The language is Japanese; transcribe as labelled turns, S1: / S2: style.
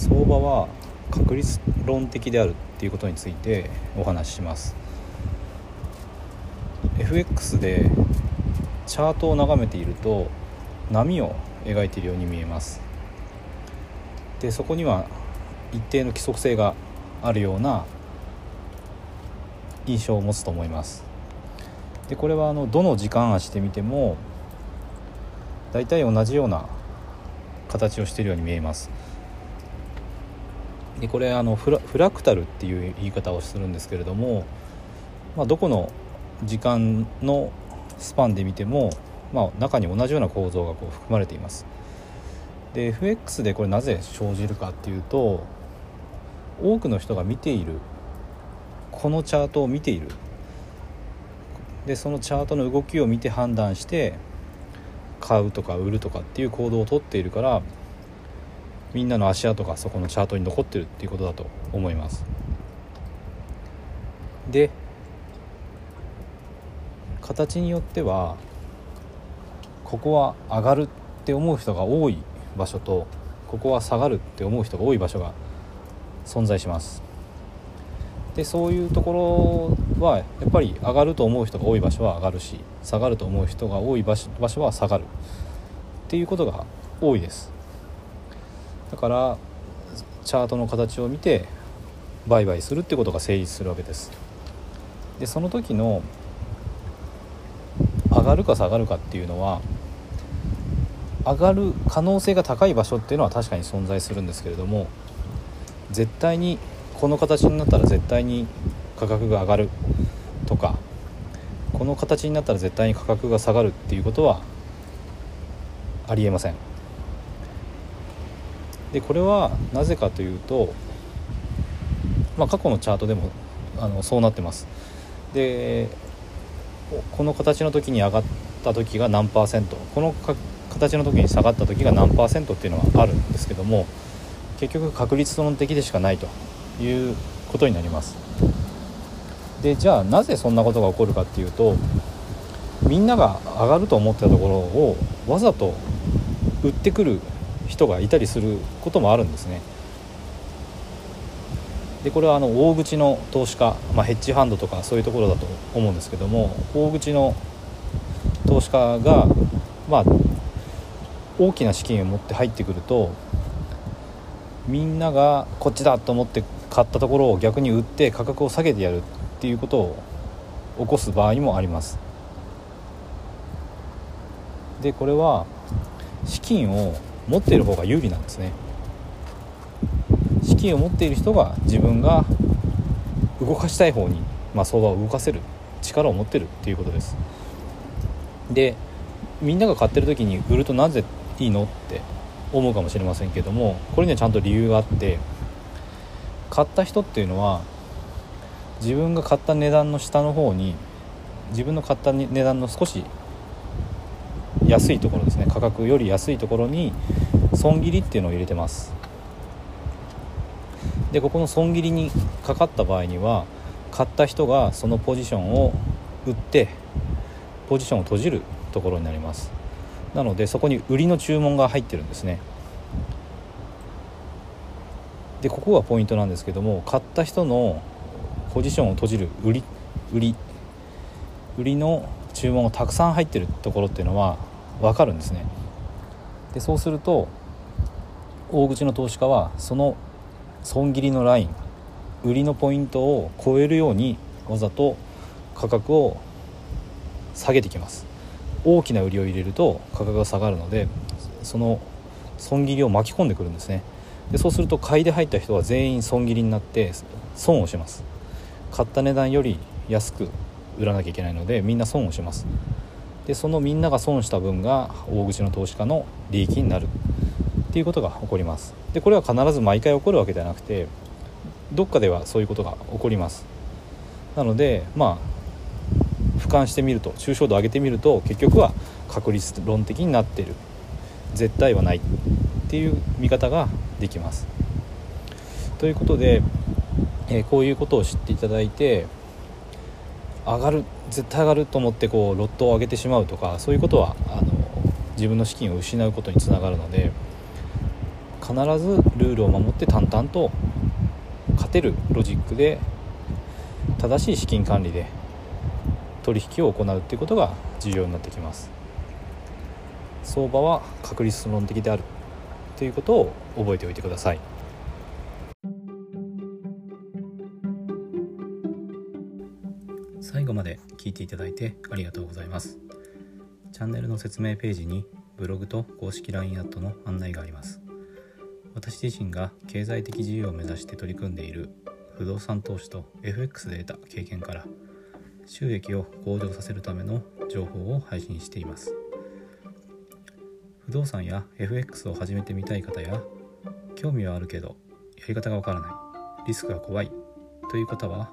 S1: 相場は確率論的であるっていうことについてお話しします。FX でチャートを眺めていると波を描いているように見えます。でそこには一定の規則性があるような印象を持つと思います。でこれはあのどの時間足で見ても大体同じような形をしているように見えます。でこれあのフラフラクタルっていう言い方をするんですけれども、まあ、どこの時間のスパンで見ても、まあ、中に同じような構造がこう含まれています。で FX でこれなぜ生じるかっていうと多くの人が見ているこのチャートを見ている。でそのチャートの動きを見て判断して買うとか売るとかっていう行動をとっているからみんなの足跡がそこのチャートに残ってるっていうことだと思います。で形によってはここは上がるって思う人が多い場所とここは下がるって思う人が多い場所が存在します。でそういうところはやっぱり上がると思う人が多い場所は上がるし下がると思う人が多い場所場所は下がるっていうことが多いです。だからチャートの形を見て売買するってことが成立するわけです。でその時の上がるか下がるかっていうのは上がる可能性が高い場所っていうのは確かに存在するんですけれども絶対にこの形になったら絶対に価格が上がるとかこの形になったら絶対に価格が下がるっていうことはありえません。でこれはなぜかというと、まあ、過去のチャートでもあのそうなってます。でこの形の時に上がった時が何パーセント。この形の時に下がった時が何パーセントっていうのはあるんですけども結局確率論的でしかないということになります。でじゃあなぜそんなことが起こるかっていうとみんなが上がると思ったところをわざと売ってくる人がいたりすることもあるんですね。でこれはあの大口の投資家、まあ、ヘッジファンドとかそういうところだと思うんですけども大口の投資家がまあ大きな資金を持って入ってくるとみんながこっちだと思って買ったところを逆に売って価格を下げてやるっていうことを起こす場合もあります。でこれは資金を持っている方が有利なんですね。資金を持っている人が自分が動かしたい方に、まあ、相場を動かせる力を持ってるっていうことです。でみんなが買ってる時に売るとなぜいいのって思うかもしれませんけどもこれにはちゃんと理由があって買った人っていうのは自分が買った値段の下の方に自分の買った値段の少し安いところですね。価格より安いところに損切りっていうのを入れてます。でここの損切りにかかった場合には買った人がそのポジションを売ってポジションを閉じるところになります。なのでそこに売りの注文が入ってるんですね。でここがポイントなんですけども買った人のポジションを閉じる売り売り売りの注文がたくさん入ってるところっていうのは分かるんですね。でそうすると大口の投資家はその損切りのライン売りのポイントを超えるようにわざと価格を下げてきます。大きな売りを入れると価格が下がるのでその損切りを巻き込んでくるんですね。でそうすると買いで入った人は全員損切りになって損をします。買った値段より安く売らなきゃいけないのでみんな損をします。でそのみんなが損した分が大口の投資家の利益になる。っていうことが起こります。でこれは必ず毎回起こるわけではなくてどっかではそういうことが起こります。なのでまあ俯瞰してみると抽象度上げてみると結局は確率論的になっている。絶対はない。っていう見方ができます。ということで、えー、こういうことを知っていただいて上がる絶対上がると思ってこうロットを上げてしまうとかそういうことはあの自分の資金を失うことにつながるので必ずルールを守って淡々と勝てるロジックで正しい資金管理で取引を行うっていうことが重要になってきます。相場は確率論的であるということを覚えておいてください。で聞いていただいてありがとうございます。チャンネルの説明ページにブログと公式 LINE アットの案内があります。私自身が経済的自由を目指して取り組んでいる不動産投資と FX で得た経験から収益を向上させるための情報を配信しています。不動産や FX を始めてみたい方や興味はあるけどやり方がわからないリスクが怖いという方は